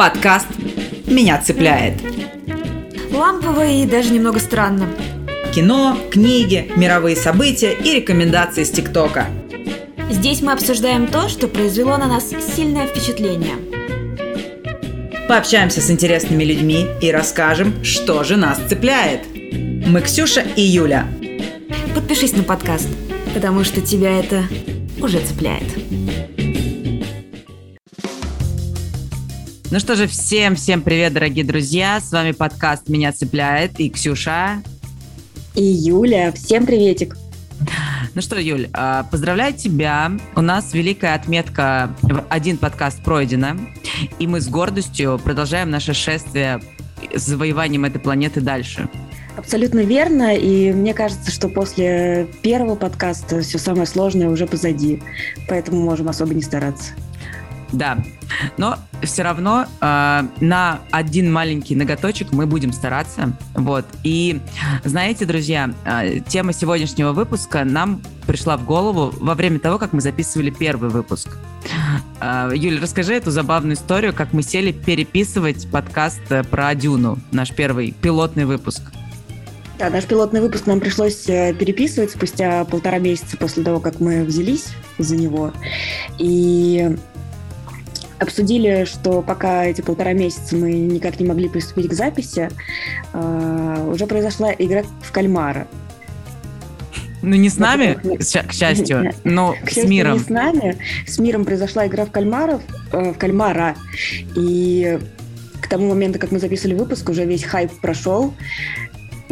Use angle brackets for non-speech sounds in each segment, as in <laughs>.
Подкаст «Меня цепляет». Лампово и даже немного странно. Кино, книги, мировые события и рекомендации с ТикТока. Здесь мы обсуждаем то, что произвело на нас сильное впечатление. Пообщаемся с интересными людьми и расскажем, что же нас цепляет. Мы Ксюша и Юля. Подпишись на подкаст, потому что тебя это уже цепляет. Ну что же, всем-всем привет, дорогие друзья. С вами подкаст «Меня цепляет» и Ксюша. И Юля. Всем приветик. Ну что, Юль, а, поздравляю тебя. У нас великая отметка, один подкаст пройдена, и мы с гордостью продолжаем наше шествие с завоеванием этой планеты дальше. Абсолютно верно, и мне кажется, что после первого подкаста все самое сложное уже позади, поэтому можем особо не стараться. Да, но все равно э, на один маленький ноготочек мы будем стараться. Вот. И знаете, друзья, э, тема сегодняшнего выпуска нам пришла в голову во время того, как мы записывали первый выпуск. Э, Юля, расскажи эту забавную историю, как мы сели переписывать подкаст про Дюну, наш первый пилотный выпуск. Да, наш пилотный выпуск нам пришлось э, переписывать спустя полтора месяца после того, как мы взялись за него. И обсудили, что пока эти полтора месяца мы никак не могли приступить к записи, э, уже произошла игра в кальмара. Ну, не с нами, к счастью, но к с миром. Не с нами. С миром произошла игра в кальмаров, э, в кальмара. И к тому моменту, как мы записывали выпуск, уже весь хайп прошел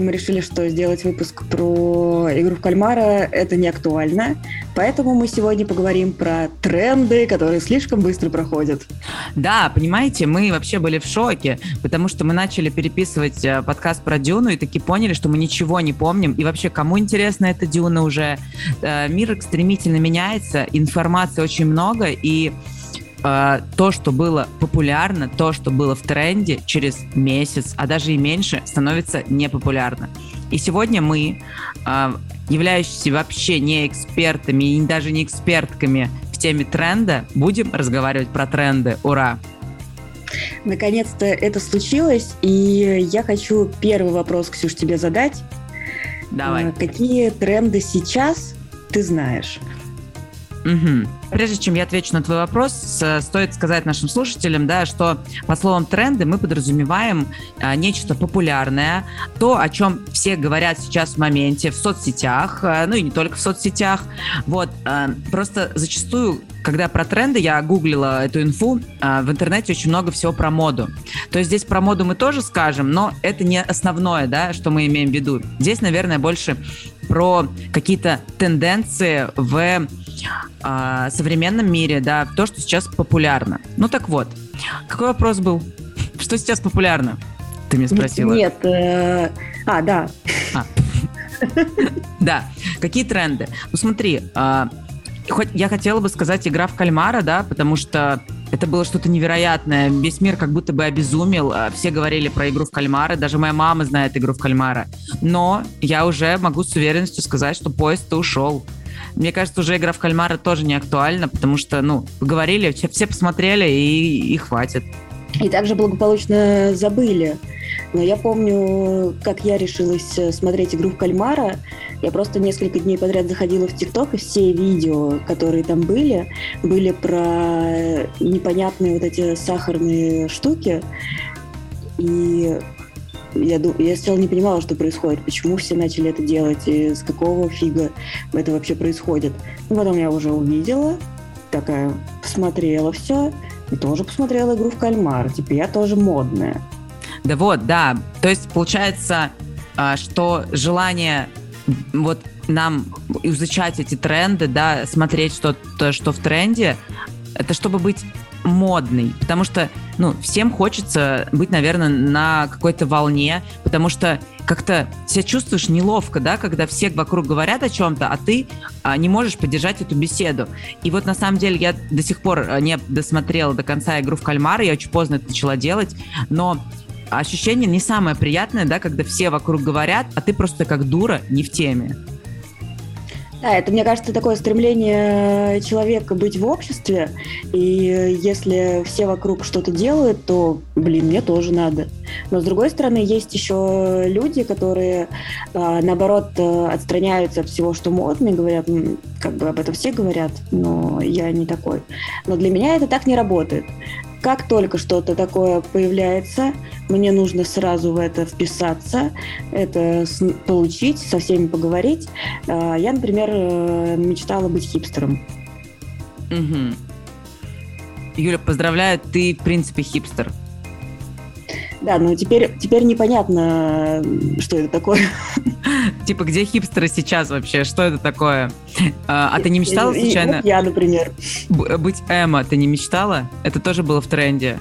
мы решили, что сделать выпуск про игру в кальмара это не актуально. Поэтому мы сегодня поговорим про тренды, которые слишком быстро проходят. Да, понимаете, мы вообще были в шоке, потому что мы начали переписывать э, подкаст про Дюну и таки поняли, что мы ничего не помним. И вообще, кому интересна эта Дюна уже? Э, мир стремительно меняется, информации очень много, и э, то, что было популярно, то, что было в тренде, через месяц, а даже и меньше, становится непопулярно. И сегодня мы, э, являющиеся вообще не экспертами и даже не экспертками в теме тренда, будем разговаривать про тренды. Ура! Наконец-то это случилось, и я хочу первый вопрос, Ксюш, тебе задать. Давай. Какие тренды сейчас ты знаешь? Угу. Прежде чем я отвечу на твой вопрос, стоит сказать нашим слушателям, да, что под словом тренды мы подразумеваем а, нечто популярное, то, о чем все говорят сейчас в моменте в соцсетях, а, ну и не только в соцсетях. Вот, а, просто зачастую, когда про тренды я гуглила эту инфу, а, в интернете очень много всего про моду. То есть здесь про моду мы тоже скажем, но это не основное, да, что мы имеем в виду. Здесь, наверное, больше про какие-то тенденции в а, современном мире, да, то, что сейчас популярно. Ну так вот, какой вопрос был? <laughs> Что сейчас популярно? Ты меня спросила. Нет, э... а, да. А. <laughs> Да, какие тренды? Ну смотри, а, хоть я хотела бы сказать игра в кальмара, да, потому что это было что-то невероятное. Весь мир как будто бы обезумел. А, все говорили про игру в кальмара. Даже моя мама знает игру в кальмара. Но я уже могу с уверенностью сказать, что поезд-то ушел. Мне кажется, уже игра в кальмара тоже не актуальна, потому что, ну, говорили, все, посмотрели и, и хватит. И также благополучно забыли. Но я помню, как я решилась э, смотреть игру в кальмара. Я просто несколько дней подряд заходила в ТикТок, и все видео, которые там были, были про непонятные вот эти сахарные штуки. И я, я сначала не понимала, что происходит, почему все начали это делать, и с какого фига это вообще происходит. Ну, потом я уже увидела, такая посмотрела все, и тоже посмотрела игру в кальмар. Теперь я тоже модная. Да вот, да. То есть получается, а, что желание вот нам изучать эти тренды, да, смотреть что-то, что в тренде, это чтобы быть модный, потому что, ну, всем хочется быть, наверное, на какой-то волне, потому что как-то себя чувствуешь неловко, да, когда все вокруг говорят о чем-то, а ты а, не можешь поддержать эту беседу. И вот на самом деле я до сих пор а, не досмотрела до конца игру в кальмара, я очень поздно это начала делать, но ощущение не самое приятное, да, когда все вокруг говорят, а ты просто как дура не в теме. Да, это, мне кажется, такое стремление человека быть в обществе, и если все вокруг что-то делают, то, блин, мне тоже надо. Но, с другой стороны, есть еще люди, которые, а, наоборот, отстраняются от всего, что модно, и говорят, как бы об этом все говорят, но я не такой. Но для меня это так не работает. Как только что-то такое появляется, мне нужно сразу в это вписаться, это получить, со всеми поговорить. А, я, например, э, мечтала быть хипстером. Угу. Юля, поздравляю, ты, в принципе, хипстер. Да, ну теперь, теперь непонятно, что это такое. Типа, где хипстеры сейчас вообще? Что это такое? А, а ты не мечтала случайно? Я, например. Быть Эма, ты не мечтала? Это тоже было в тренде.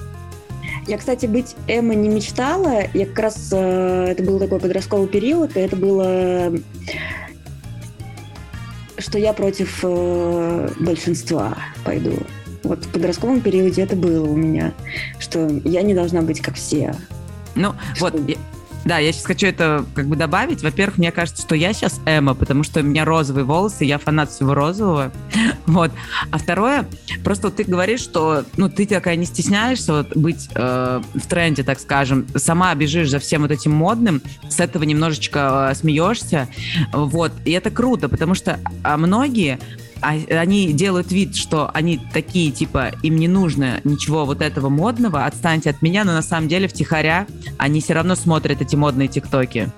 Я, кстати, быть Эма не мечтала. Я как раз... Э, это был такой подростковый период, и это было что я против э, большинства пойду. Вот в подростковом периоде это было у меня, что я не должна быть как все. Ну, что... вот, да, я сейчас хочу это как бы добавить. Во-первых, мне кажется, что я сейчас Эма, потому что у меня розовые волосы, я фанат всего розового. <laughs> Вот. А второе, просто вот ты говоришь, что ну, ты такая не стесняешься вот, быть э, в тренде, так скажем, сама бежишь за всем вот этим модным, с этого немножечко э, смеешься. Вот. И это круто, потому что а многие они делают вид, что они такие, типа, им не нужно ничего вот этого модного, отстаньте от меня, но на самом деле втихаря они все равно смотрят эти модные тиктоки.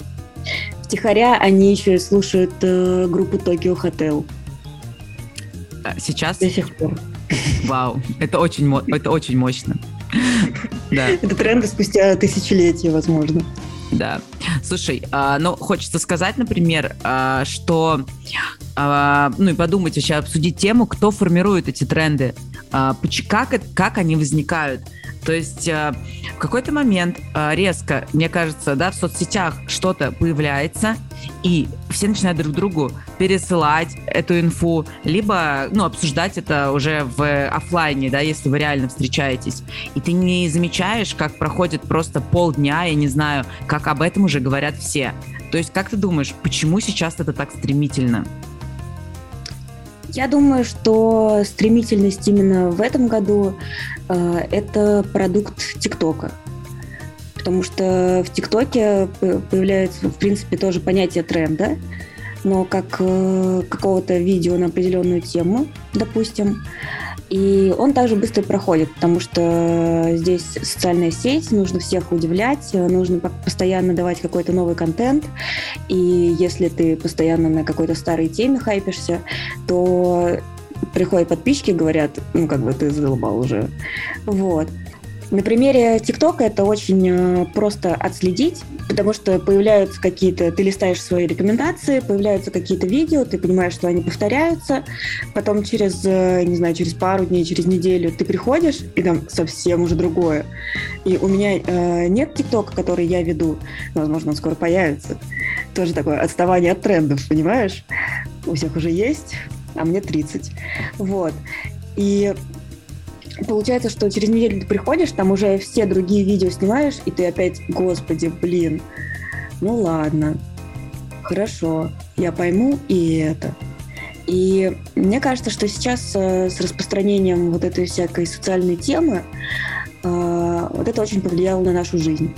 Втихаря они еще и слушают э, группу Tokyo Hotel. А, сейчас? До сих пор. Вау, это очень, это очень мощно. <laughs> Да. Это тренды спустя тысячелетия, возможно. Да. Слушай, а, ну, хочется сказать, например, а, что а, ну и подумать вообще, обсудить тему, кто формирует эти тренды, а, как, как они возникают. То есть а, в какой-то момент а, резко, мне кажется, да, в соцсетях что-то появляется, и все начинают друг другу пересылать эту инфу, либо, ну, обсуждать это уже в офлайне, да, если вы реально встречаетесь. И ты не замечаешь, как проходит просто полдня, я не знаю, как об этом уже говорят все. То есть, как ты думаешь, почему сейчас это так стремительно? Я думаю, что стремительность именно в этом году э, это продукт ТикТока. Потому что в ТикТоке появляется, в принципе, тоже понятие тренда, но как э, какого-то видео на определенную тему, допустим. И он также быстро проходит, потому что здесь социальная сеть, нужно всех удивлять, нужно постоянно давать какой-то новый контент. И если ты постоянно на какой-то старой теме хайпишься, то приходят подписчики, говорят, ну, как бы ты задолбал уже. Вот. На примере ТикТока это очень э, просто отследить, потому что появляются какие-то, ты листаешь свои рекомендации, появляются какие-то видео, ты понимаешь, что они повторяются, потом через, э, не знаю, через пару дней, через неделю ты приходишь, и там совсем уже другое. И у меня э, нет ТикТока, который я веду, возможно, он скоро появится. Тоже такое отставание от трендов, понимаешь? У всех уже есть, а мне 30. Вот. И получается, что через неделю ты приходишь, там уже все другие видео снимаешь, и ты опять, господи, блин, ну ладно, хорошо, я пойму и это. И мне кажется, что сейчас э, с распространением вот этой всякой социальной темы э, вот это очень повлияло на нашу жизнь.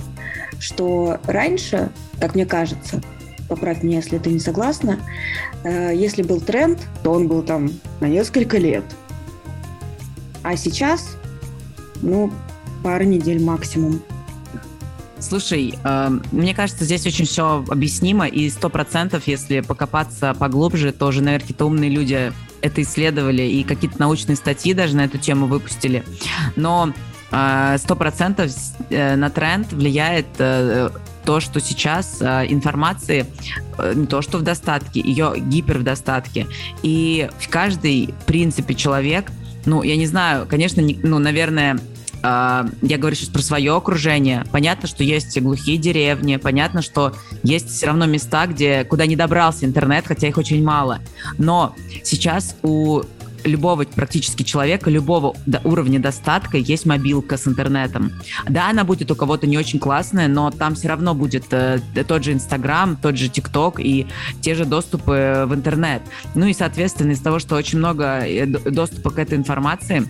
Что раньше, как мне кажется, поправь меня, если ты не согласна, э, если был тренд, то он был там на несколько лет – а сейчас, ну, пара недель максимум. Слушай, э, мне кажется, здесь очень все объяснимо, и сто процентов, если покопаться поглубже, то уже, наверное, какие-то умные люди это исследовали, и какие-то научные статьи даже на эту тему выпустили. Но э, сто процентов э, на тренд влияет э, то, что сейчас информации не то, что в достатке, ее гипер в достатке. И каждый, в принципе, человек ну, я не знаю, конечно, не, ну, наверное, Uh, я говорю сейчас про свое окружение. Понятно, что есть глухие деревни, понятно, что есть все равно места, где, куда не добрался интернет, хотя их очень мало. Но сейчас у любого практически человека, любого уровня достатка есть мобилка с интернетом. Да, она будет у кого-то не очень классная, но там все равно будет э, тот же Инстаграм, тот же ТикТок и те же доступы в интернет. Ну и, соответственно, из-за того, что очень много э, доступа к этой информации,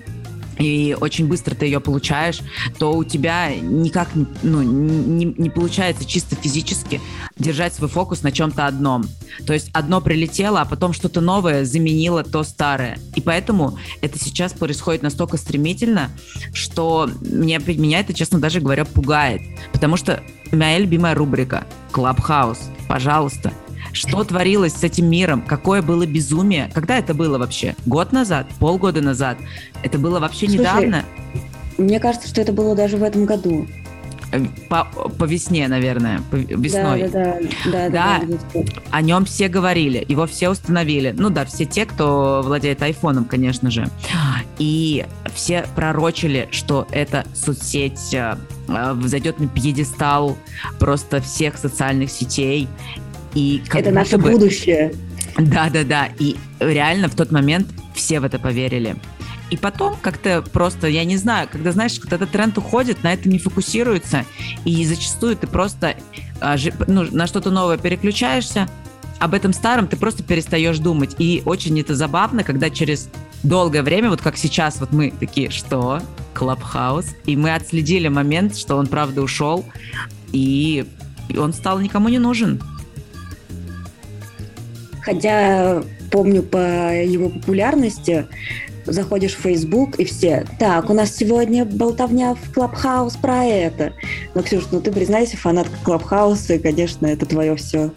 и очень быстро ты ее получаешь, то у тебя никак ну, не, не получается чисто физически держать свой фокус на чем-то одном. То есть одно прилетело, а потом что-то новое заменило то старое. И поэтому это сейчас происходит настолько стремительно, что меня, меня это, честно даже говоря, пугает. Потому что моя любимая рубрика «Клабхаус», пожалуйста, что творилось с этим миром? Какое было безумие? Когда это было вообще? Год назад? Полгода назад? Это было вообще Слушай, недавно? Мне кажется, что это было даже в этом году. Э, по, по весне, наверное, по, весной. Да, да, да. Да, да, о нем все говорили, его все установили. Ну да, все те, кто владеет айфоном, конечно же. И все пророчили, что эта соцсеть э, зайдет на пьедестал просто всех социальных сетей, и это наше бы... будущее. Да, да, да. И реально в тот момент все в это поверили. И потом как-то просто, я не знаю, когда, знаешь, когда этот тренд уходит, на это не фокусируется, и зачастую ты просто а, ну, на что-то новое переключаешься, об этом старом ты просто перестаешь думать. И очень это забавно, когда через долгое время, вот как сейчас, вот мы такие, что? Клабхаус. И мы отследили момент, что он правда ушел, и он стал никому не нужен. Хотя помню по его популярности, заходишь в Facebook и все, так, у нас сегодня болтовня в Clubhouse про это. Ну, Ксюш, ну ты признайся, фанатка Клабхауса, и, конечно, это твое все.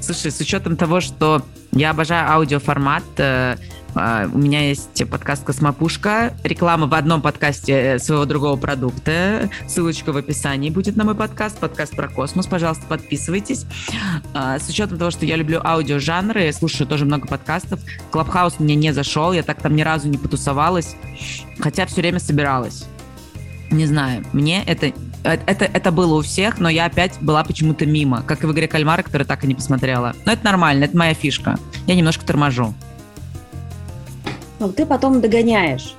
Слушай, с учетом того, что я обожаю аудиоформат, э, у меня есть подкаст «Космопушка». Реклама в одном подкасте э, своего другого продукта. Ссылочка в описании будет на мой подкаст. Подкаст про космос. Пожалуйста, подписывайтесь. А, с учетом того, что я люблю аудиожанры, слушаю тоже много подкастов. Клабхаус мне не зашел. Я так там ни разу не потусовалась. Хотя все время собиралась. Не знаю, мне это э, это, это было у всех, но я опять была почему-то мимо, как и в игре кальмара, которую так и не посмотрела. Но это нормально, это моя фишка. Я немножко торможу но ты потом догоняешь.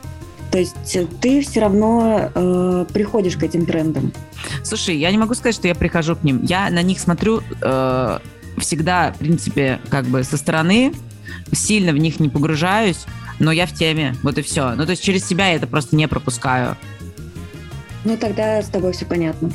То есть ты все равно э, приходишь к этим трендам. Слушай, я не могу сказать, что я прихожу к ним. Я на них смотрю э, всегда, в принципе, как бы со стороны, сильно в них не погружаюсь, но я в теме. Вот и все. Ну, то есть через себя я это просто не пропускаю. Ну, тогда с тобой все понятно.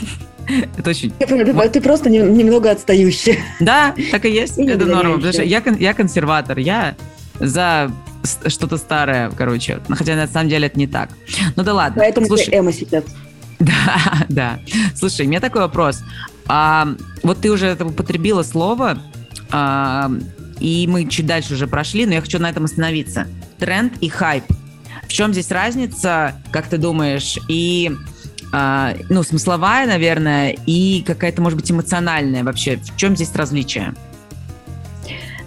<laughs> Это очень... Ты просто немного отстающий. Да, так и есть. Это норма. Потому что я консерватор. Я за что-то старое, короче. Хотя на самом деле это не так. Ну да ладно. Поэтому Слушай, ты сейчас. <laughs> Да, да. Слушай, у меня такой вопрос. А, вот ты уже это употребила слово, а, и мы чуть дальше уже прошли, но я хочу на этом остановиться. Тренд и хайп. В чем здесь разница, как ты думаешь? И а, ну, смысловая, наверное, и какая-то, может быть, эмоциональная вообще. В чем здесь различие?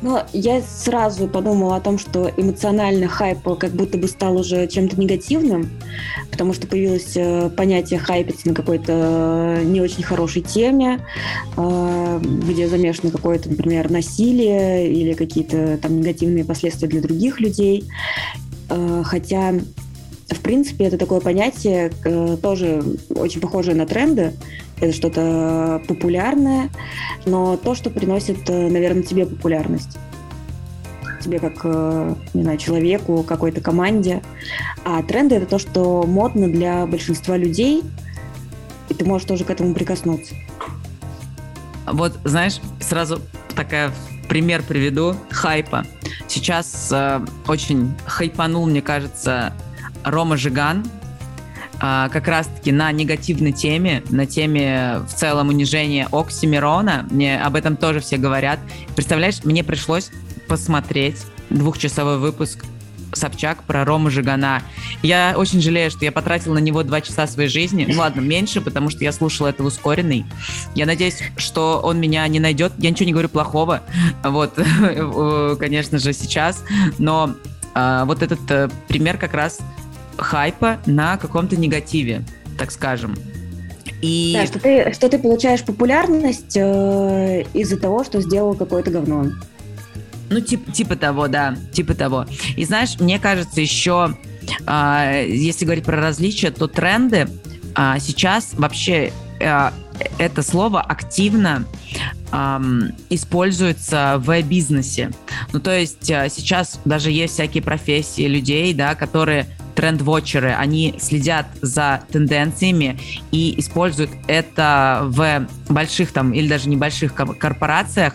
Ну, я сразу подумала о том, что эмоционально хайп как будто бы стал уже чем-то негативным, потому что появилось э, понятие хайпить на какой-то не очень хорошей теме, э, где замешано какое-то, например, насилие или какие-то там негативные последствия для других людей. Э, хотя в принципе, это такое понятие, тоже очень похожее на тренды. Это что-то популярное, но то, что приносит, э, наверное, тебе популярность тебе как, э, не знаю, человеку, какой-то команде. А тренды — это то, что модно для большинства людей, и ты можешь тоже к этому прикоснуться. Вот, знаешь, сразу такая пример приведу хайпа. Сейчас э, очень хайпанул, мне кажется, Рома Жиган, а, как раз-таки на негативной теме, на теме в целом унижения Оксимирона. Мне об этом тоже все говорят. Представляешь, мне пришлось посмотреть двухчасовой выпуск Собчак про Рому Жигана. Я очень жалею, что я потратил на него два часа своей жизни. Ну ладно, меньше, потому что я слушала это ускоренный. Я надеюсь, что он меня не найдет. Я ничего не говорю плохого, вот, <laughs> конечно же, сейчас. Но а, вот этот э, пример как раз хайпа на каком-то негативе, так скажем. И... Да, что ты, что ты получаешь популярность э, из-за того, что сделал какое-то говно. Ну, тип, типа того, да, типа того. И знаешь, мне кажется, еще, э, если говорить про различия, то тренды э, сейчас вообще э, это слово активно эм, используется в бизнесе. Ну, то есть э, сейчас даже есть всякие профессии людей, да, которые тренд-вотчеры, они следят за тенденциями и используют это в больших там или даже небольших корпорациях,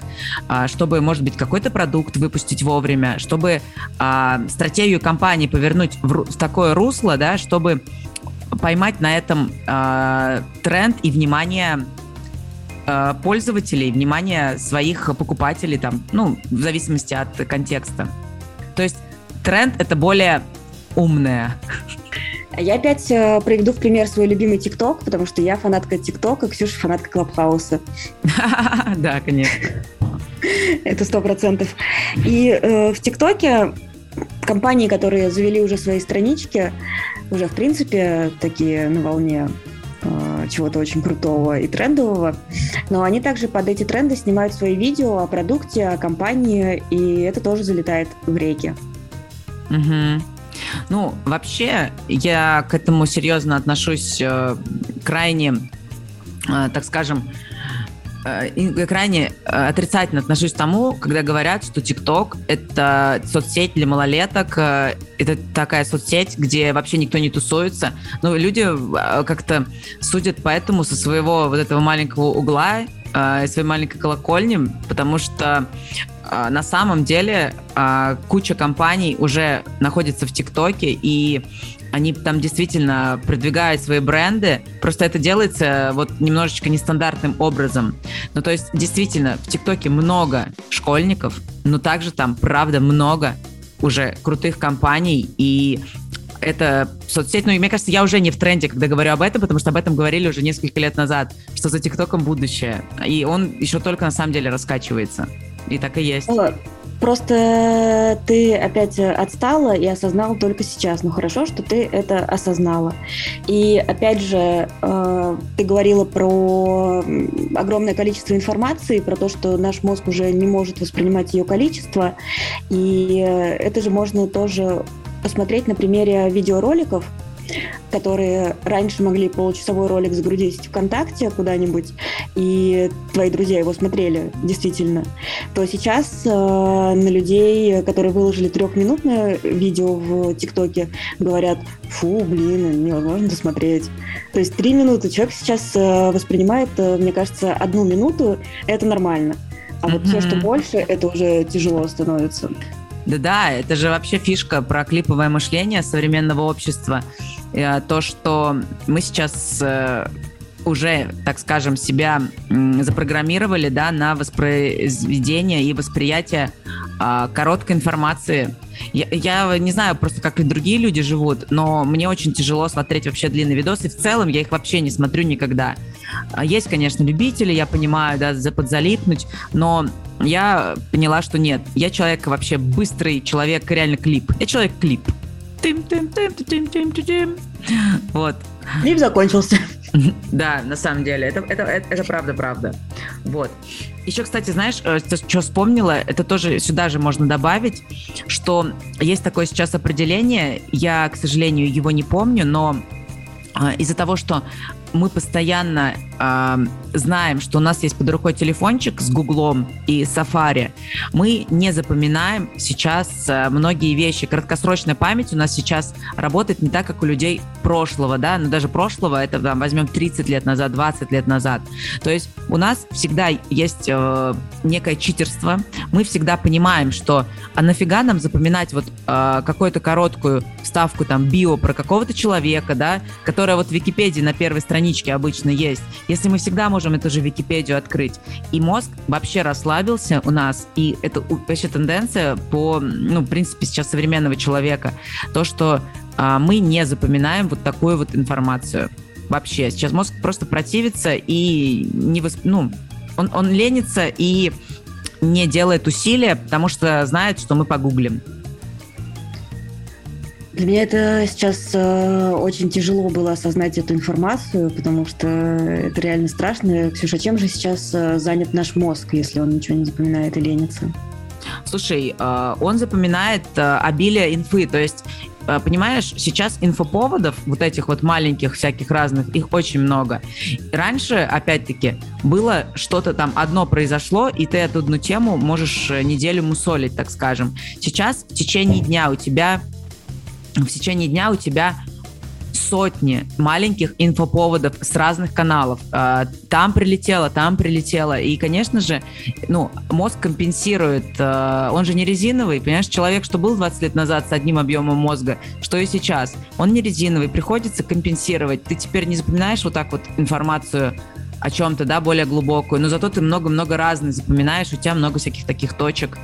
а, чтобы, может быть, какой-то продукт выпустить вовремя, чтобы а, стратегию компании повернуть в такое русло, да, чтобы поймать на этом э, тренд и внимание пользователей, внимание своих покупателей, там, ну, в зависимости от контекста. То есть тренд это более умная. Я опять э, приведу в пример свой любимый ТикТок, потому что я фанатка ТикТока, Ксюша фанатка Клабхауса. <laughs> Да, конечно. Это сто процентов. И э, в ТикТоке компании, которые завели уже свои странички, уже в принципе такие на волне э, чего-то очень крутого и трендового, но они также под эти тренды снимают свои видео о продукте, о компании, и это тоже залетает в реки. Угу. Ну, вообще, я к этому серьезно отношусь э, крайне, э, так скажем, э, крайне э, отрицательно отношусь к тому, когда говорят, что ТикТок — это соцсеть для малолеток, э, это такая соцсеть, где вообще никто не тусуется. Но люди э, как-то судят поэтому со своего вот этого маленького угла, э, своей маленькой колокольни, потому что на самом деле а, куча компаний уже находится в ТикТоке, и они там действительно продвигают свои бренды, просто это делается вот немножечко нестандартным образом. Ну, то есть, действительно, в ТикТоке много школьников, но также там, правда, много уже крутых компаний, и это соцсеть, ну, и мне кажется, я уже не в тренде, когда говорю об этом, потому что об этом говорили уже несколько лет назад, что за ТикТоком будущее, и он еще только на самом деле раскачивается. И так и есть. Просто ты опять отстала и осознала только сейчас. Ну хорошо, что ты это осознала. И опять же, э, ты говорила про огромное количество информации, про то, что наш мозг уже не может воспринимать ее количество. И это же можно тоже посмотреть на примере видеороликов, которые раньше могли получасовой ролик загрузить ВКонтакте куда-нибудь, и твои друзья его смотрели, действительно, то сейчас э, на людей, которые выложили трехминутное видео в ТикТоке, говорят, фу, блин, невозможно досмотреть. То есть три минуты человек сейчас э, воспринимает, э, мне кажется, одну минуту, это нормально. А mm-hmm. вот все, что больше, это уже тяжело становится. Да-да, это же вообще фишка про клиповое мышление современного общества. Э, то, что мы сейчас э, уже, так скажем, себя запрограммировали да, на воспроизведение и восприятие а, короткой информации. Я, я не знаю просто, как и другие люди живут, но мне очень тяжело смотреть вообще длинные видосы. В целом я их вообще не смотрю никогда. А, есть, конечно, любители, я понимаю, да, подзалипнуть, но я поняла, что нет. Я человек вообще быстрый, человек реально клип. Я человек клип. Тим, тим, тим, тим, тим, тим, тим. Вот. Клип закончился. <laughs> Да, на самом деле, это, это, это, это правда, правда. Вот. Еще, кстати, знаешь, э, что вспомнила, это тоже сюда же можно добавить, что есть такое сейчас определение, я, к сожалению, его не помню, но а, из-за того, что мы постоянно э, знаем, что у нас есть под рукой телефончик с Гуглом и Safari, мы не запоминаем сейчас э, многие вещи. Краткосрочная память у нас сейчас работает не так, как у людей прошлого, да, но даже прошлого, это там, возьмем 30 лет назад, 20 лет назад. То есть у нас всегда есть э, некое читерство, мы всегда понимаем, что а нафига нам запоминать вот э, какую-то короткую ставку там био про какого-то человека, да, которая вот в Википедии на первой странице страничке обычно есть, если мы всегда можем эту же Википедию открыть. И мозг вообще расслабился у нас, и это вообще тенденция по, ну, в принципе, сейчас современного человека, то, что а, мы не запоминаем вот такую вот информацию вообще. Сейчас мозг просто противится и не восп... ну, он, он ленится и не делает усилия, потому что знает, что мы погуглим. Для меня это сейчас э, очень тяжело было осознать эту информацию, потому что это реально страшно. Ксюша, чем же сейчас э, занят наш мозг, если он ничего не запоминает и ленится? Слушай, э, он запоминает э, обилие инфы, то есть э, понимаешь, сейчас инфоповодов, вот этих вот маленьких всяких разных, их очень много. Раньше, опять-таки, было что-то там одно произошло, и ты эту одну тему можешь неделю мусолить, так скажем. Сейчас в течение дня у тебя в течение дня у тебя сотни маленьких инфоповодов с разных каналов. А, там прилетело, там прилетело. И, конечно же, ну, мозг компенсирует. А, он же не резиновый. Понимаешь, человек, что был 20 лет назад с одним объемом мозга, что и сейчас. Он не резиновый. Приходится компенсировать. Ты теперь не запоминаешь вот так вот информацию о чем-то, да, более глубокую, но зато ты много-много разных запоминаешь, у тебя много всяких таких точек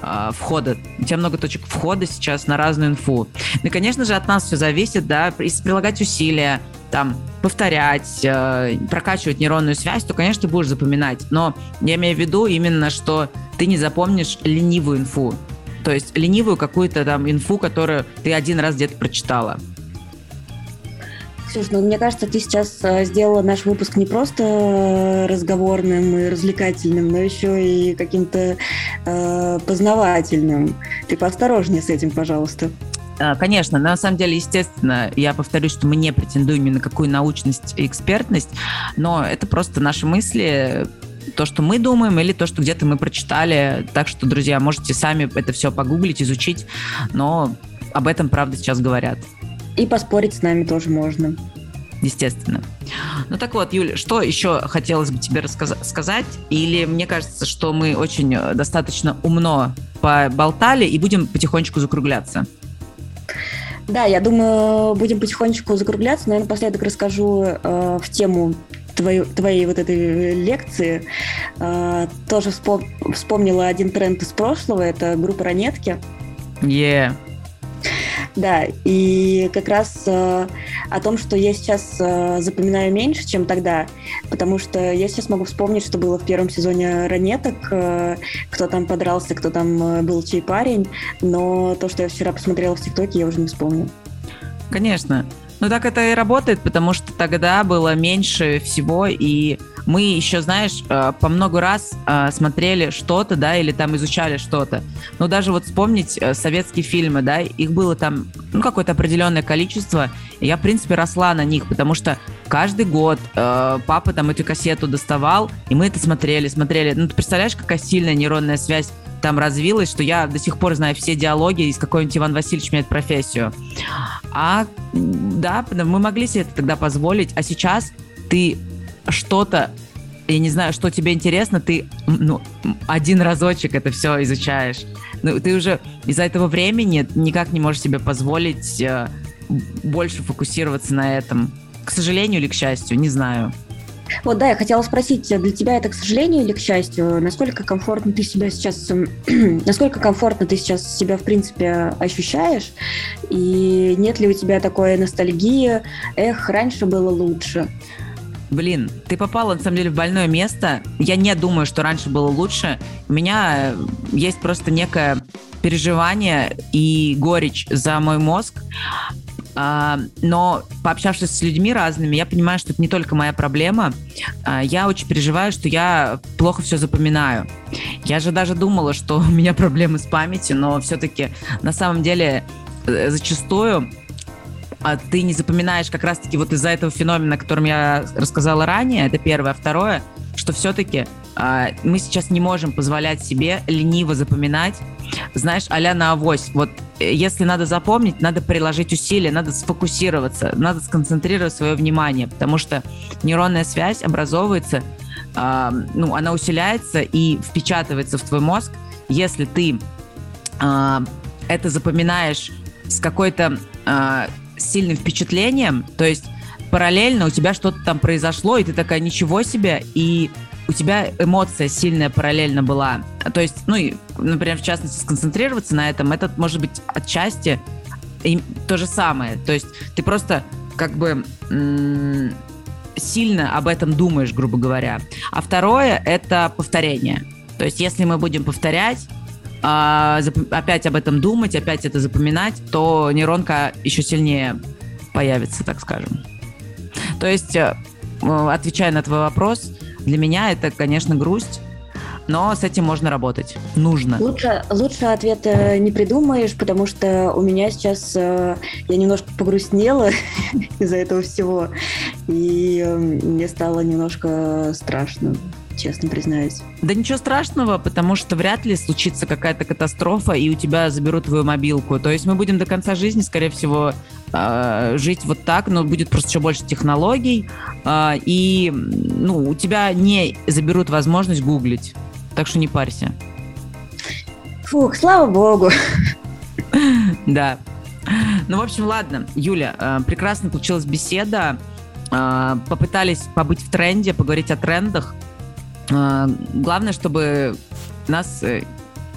э, входа. У тебя много точек входа сейчас на разную инфу. Ну и, конечно же, от нас все зависит, да, если прилагать усилия, там, повторять, э, прокачивать нейронную связь, то, конечно, ты будешь запоминать. Но я имею в виду именно, что ты не запомнишь ленивую инфу. То есть ленивую какую-то там инфу, которую ты один раз где-то прочитала. Слушай, ну мне кажется, ты сейчас э, сделала наш выпуск не просто э, разговорным и развлекательным, но еще и каким-то э, познавательным. Ты поосторожнее с этим, пожалуйста. А, конечно, на самом деле, естественно, я повторюсь, что мы не претендуем ни на какую научность и экспертность, но это просто наши мысли, то, что мы думаем, или то, что где-то мы прочитали. Так что, друзья, можете сами это все погуглить, изучить, но об этом, правда, сейчас говорят. И поспорить с нами тоже можно. Естественно. Ну так вот, Юля, что еще хотелось бы тебе рассказать? Или мне кажется, что мы очень э, достаточно умно поболтали и будем потихонечку закругляться? Да, я думаю, будем потихонечку закругляться, но я напоследок расскажу э, в тему твою, твоей вот этой лекции. Э, тоже вспом- вспомнила один тренд из прошлого, это группа «Ранетки». Yeah. Да, и как раз э, о том, что я сейчас э, запоминаю меньше, чем тогда, потому что я сейчас могу вспомнить, что было в первом сезоне «Ранеток», э, кто там подрался, кто там э, был чей парень, но то, что я вчера посмотрела в ТикТоке, я уже не вспомню. Конечно. Ну так это и работает, потому что тогда было меньше всего, и мы еще, знаешь, э, по много раз э, смотрели что-то, да, или там изучали что-то. Но даже вот вспомнить э, советские фильмы, да, их было там, ну, какое-то определенное количество, и я, в принципе, росла на них, потому что каждый год папа там эту кассету доставал, и мы это смотрели, смотрели. Ну, ты представляешь, какая сильная нейронная связь там развилась, что я до сих пор знаю все диалоги, из какой-нибудь Иван Васильевич меняет профессию. А, да, мы могли себе это тогда позволить, а сейчас ты что-то, я не знаю, что тебе интересно, ты ну, один разочек это все изучаешь. Ну, ты уже из-за этого времени никак не можешь себе позволить э, больше фокусироваться на этом. К сожалению или к счастью, не знаю. Вот, да, я хотела спросить, для тебя это к сожалению или к счастью? Насколько комфортно ты себя сейчас, <clears throat> насколько комфортно ты сейчас себя, в принципе, ощущаешь? И нет ли у тебя такой ностальгии, эх, раньше было лучше? Блин, ты попала, на самом деле, в больное место. Я не думаю, что раньше было лучше. У меня э, есть просто некое переживание и горечь за мой мозг. А, но пообщавшись с людьми разными, я понимаю, что это не только моя проблема. А, я очень переживаю, что я плохо все запоминаю. Я же даже думала, что <laughs> у меня проблемы с памятью, но все-таки на самом деле э, зачастую а ты не запоминаешь как раз-таки вот из-за этого феномена, о котором я рассказала ранее, это первое. А второе, что все-таки а, мы сейчас не можем позволять себе лениво запоминать, знаешь, а на авось. Вот э, если надо запомнить, надо приложить усилия, надо сфокусироваться, надо сконцентрировать свое внимание, потому что нейронная связь образовывается, а, ну, она усиляется и впечатывается в твой мозг, если ты а, это запоминаешь с какой-то а, сильным впечатлением, то есть параллельно у тебя что-то там произошло, и ты такая, ничего себе, и у тебя эмоция сильная параллельно была. То есть, ну, и, например, в частности, сконцентрироваться на этом, это может быть отчасти то же самое. То есть ты просто как бы сильно об этом думаешь, грубо говоря. А второе — это повторение. То есть если мы будем повторять, а, опять об этом думать, опять это запоминать, то нейронка еще сильнее появится, так скажем. То есть, э, отвечая на твой вопрос, для меня это, конечно, грусть, но с этим можно работать. Нужно. Лучше, лучше ответа не придумаешь, потому что у меня сейчас э, я немножко погрустнела <laughs> из-за этого всего, и э, мне стало немножко страшно честно признаюсь. Да ничего страшного, потому что вряд ли случится какая-то катастрофа, и у тебя заберут твою мобилку. То есть мы будем до конца жизни, скорее всего, э, жить вот так, но будет просто еще больше технологий, э, и ну, у тебя не заберут возможность гуглить. Так что не парься. Фух, слава богу. <laughs> Да. Ну, в общем, ладно. Юля, э, прекрасно получилась беседа. Попытались побыть в тренде, поговорить о трендах. А, главное, чтобы нас э,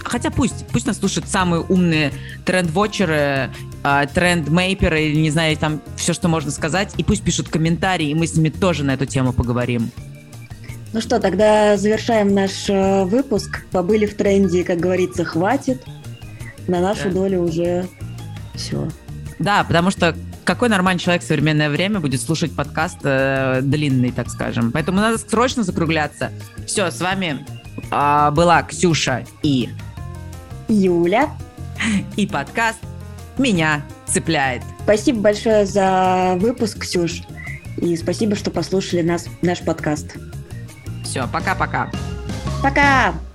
хотя пусть, пусть нас слушают самые умные тренд-вотчеры, а, тренд-мейперы, или не знаю, там все, что можно сказать, и пусть пишут комментарии, и мы с ними тоже на эту тему поговорим. Ну что, тогда завершаем наш э, выпуск. Побыли в тренде, как говорится, хватит. На нашу да. долю уже все. Да, потому что какой нормальный человек в современное время будет слушать подкаст э, длинный, так скажем. Поэтому надо срочно закругляться. Все, с вами э, была Ксюша и Юля. И подкаст «Меня цепляет». Спасибо большое за выпуск, Ксюш. И спасибо, что послушали нас, наш подкаст. Все, пока-пока. Пока! -пока. пока.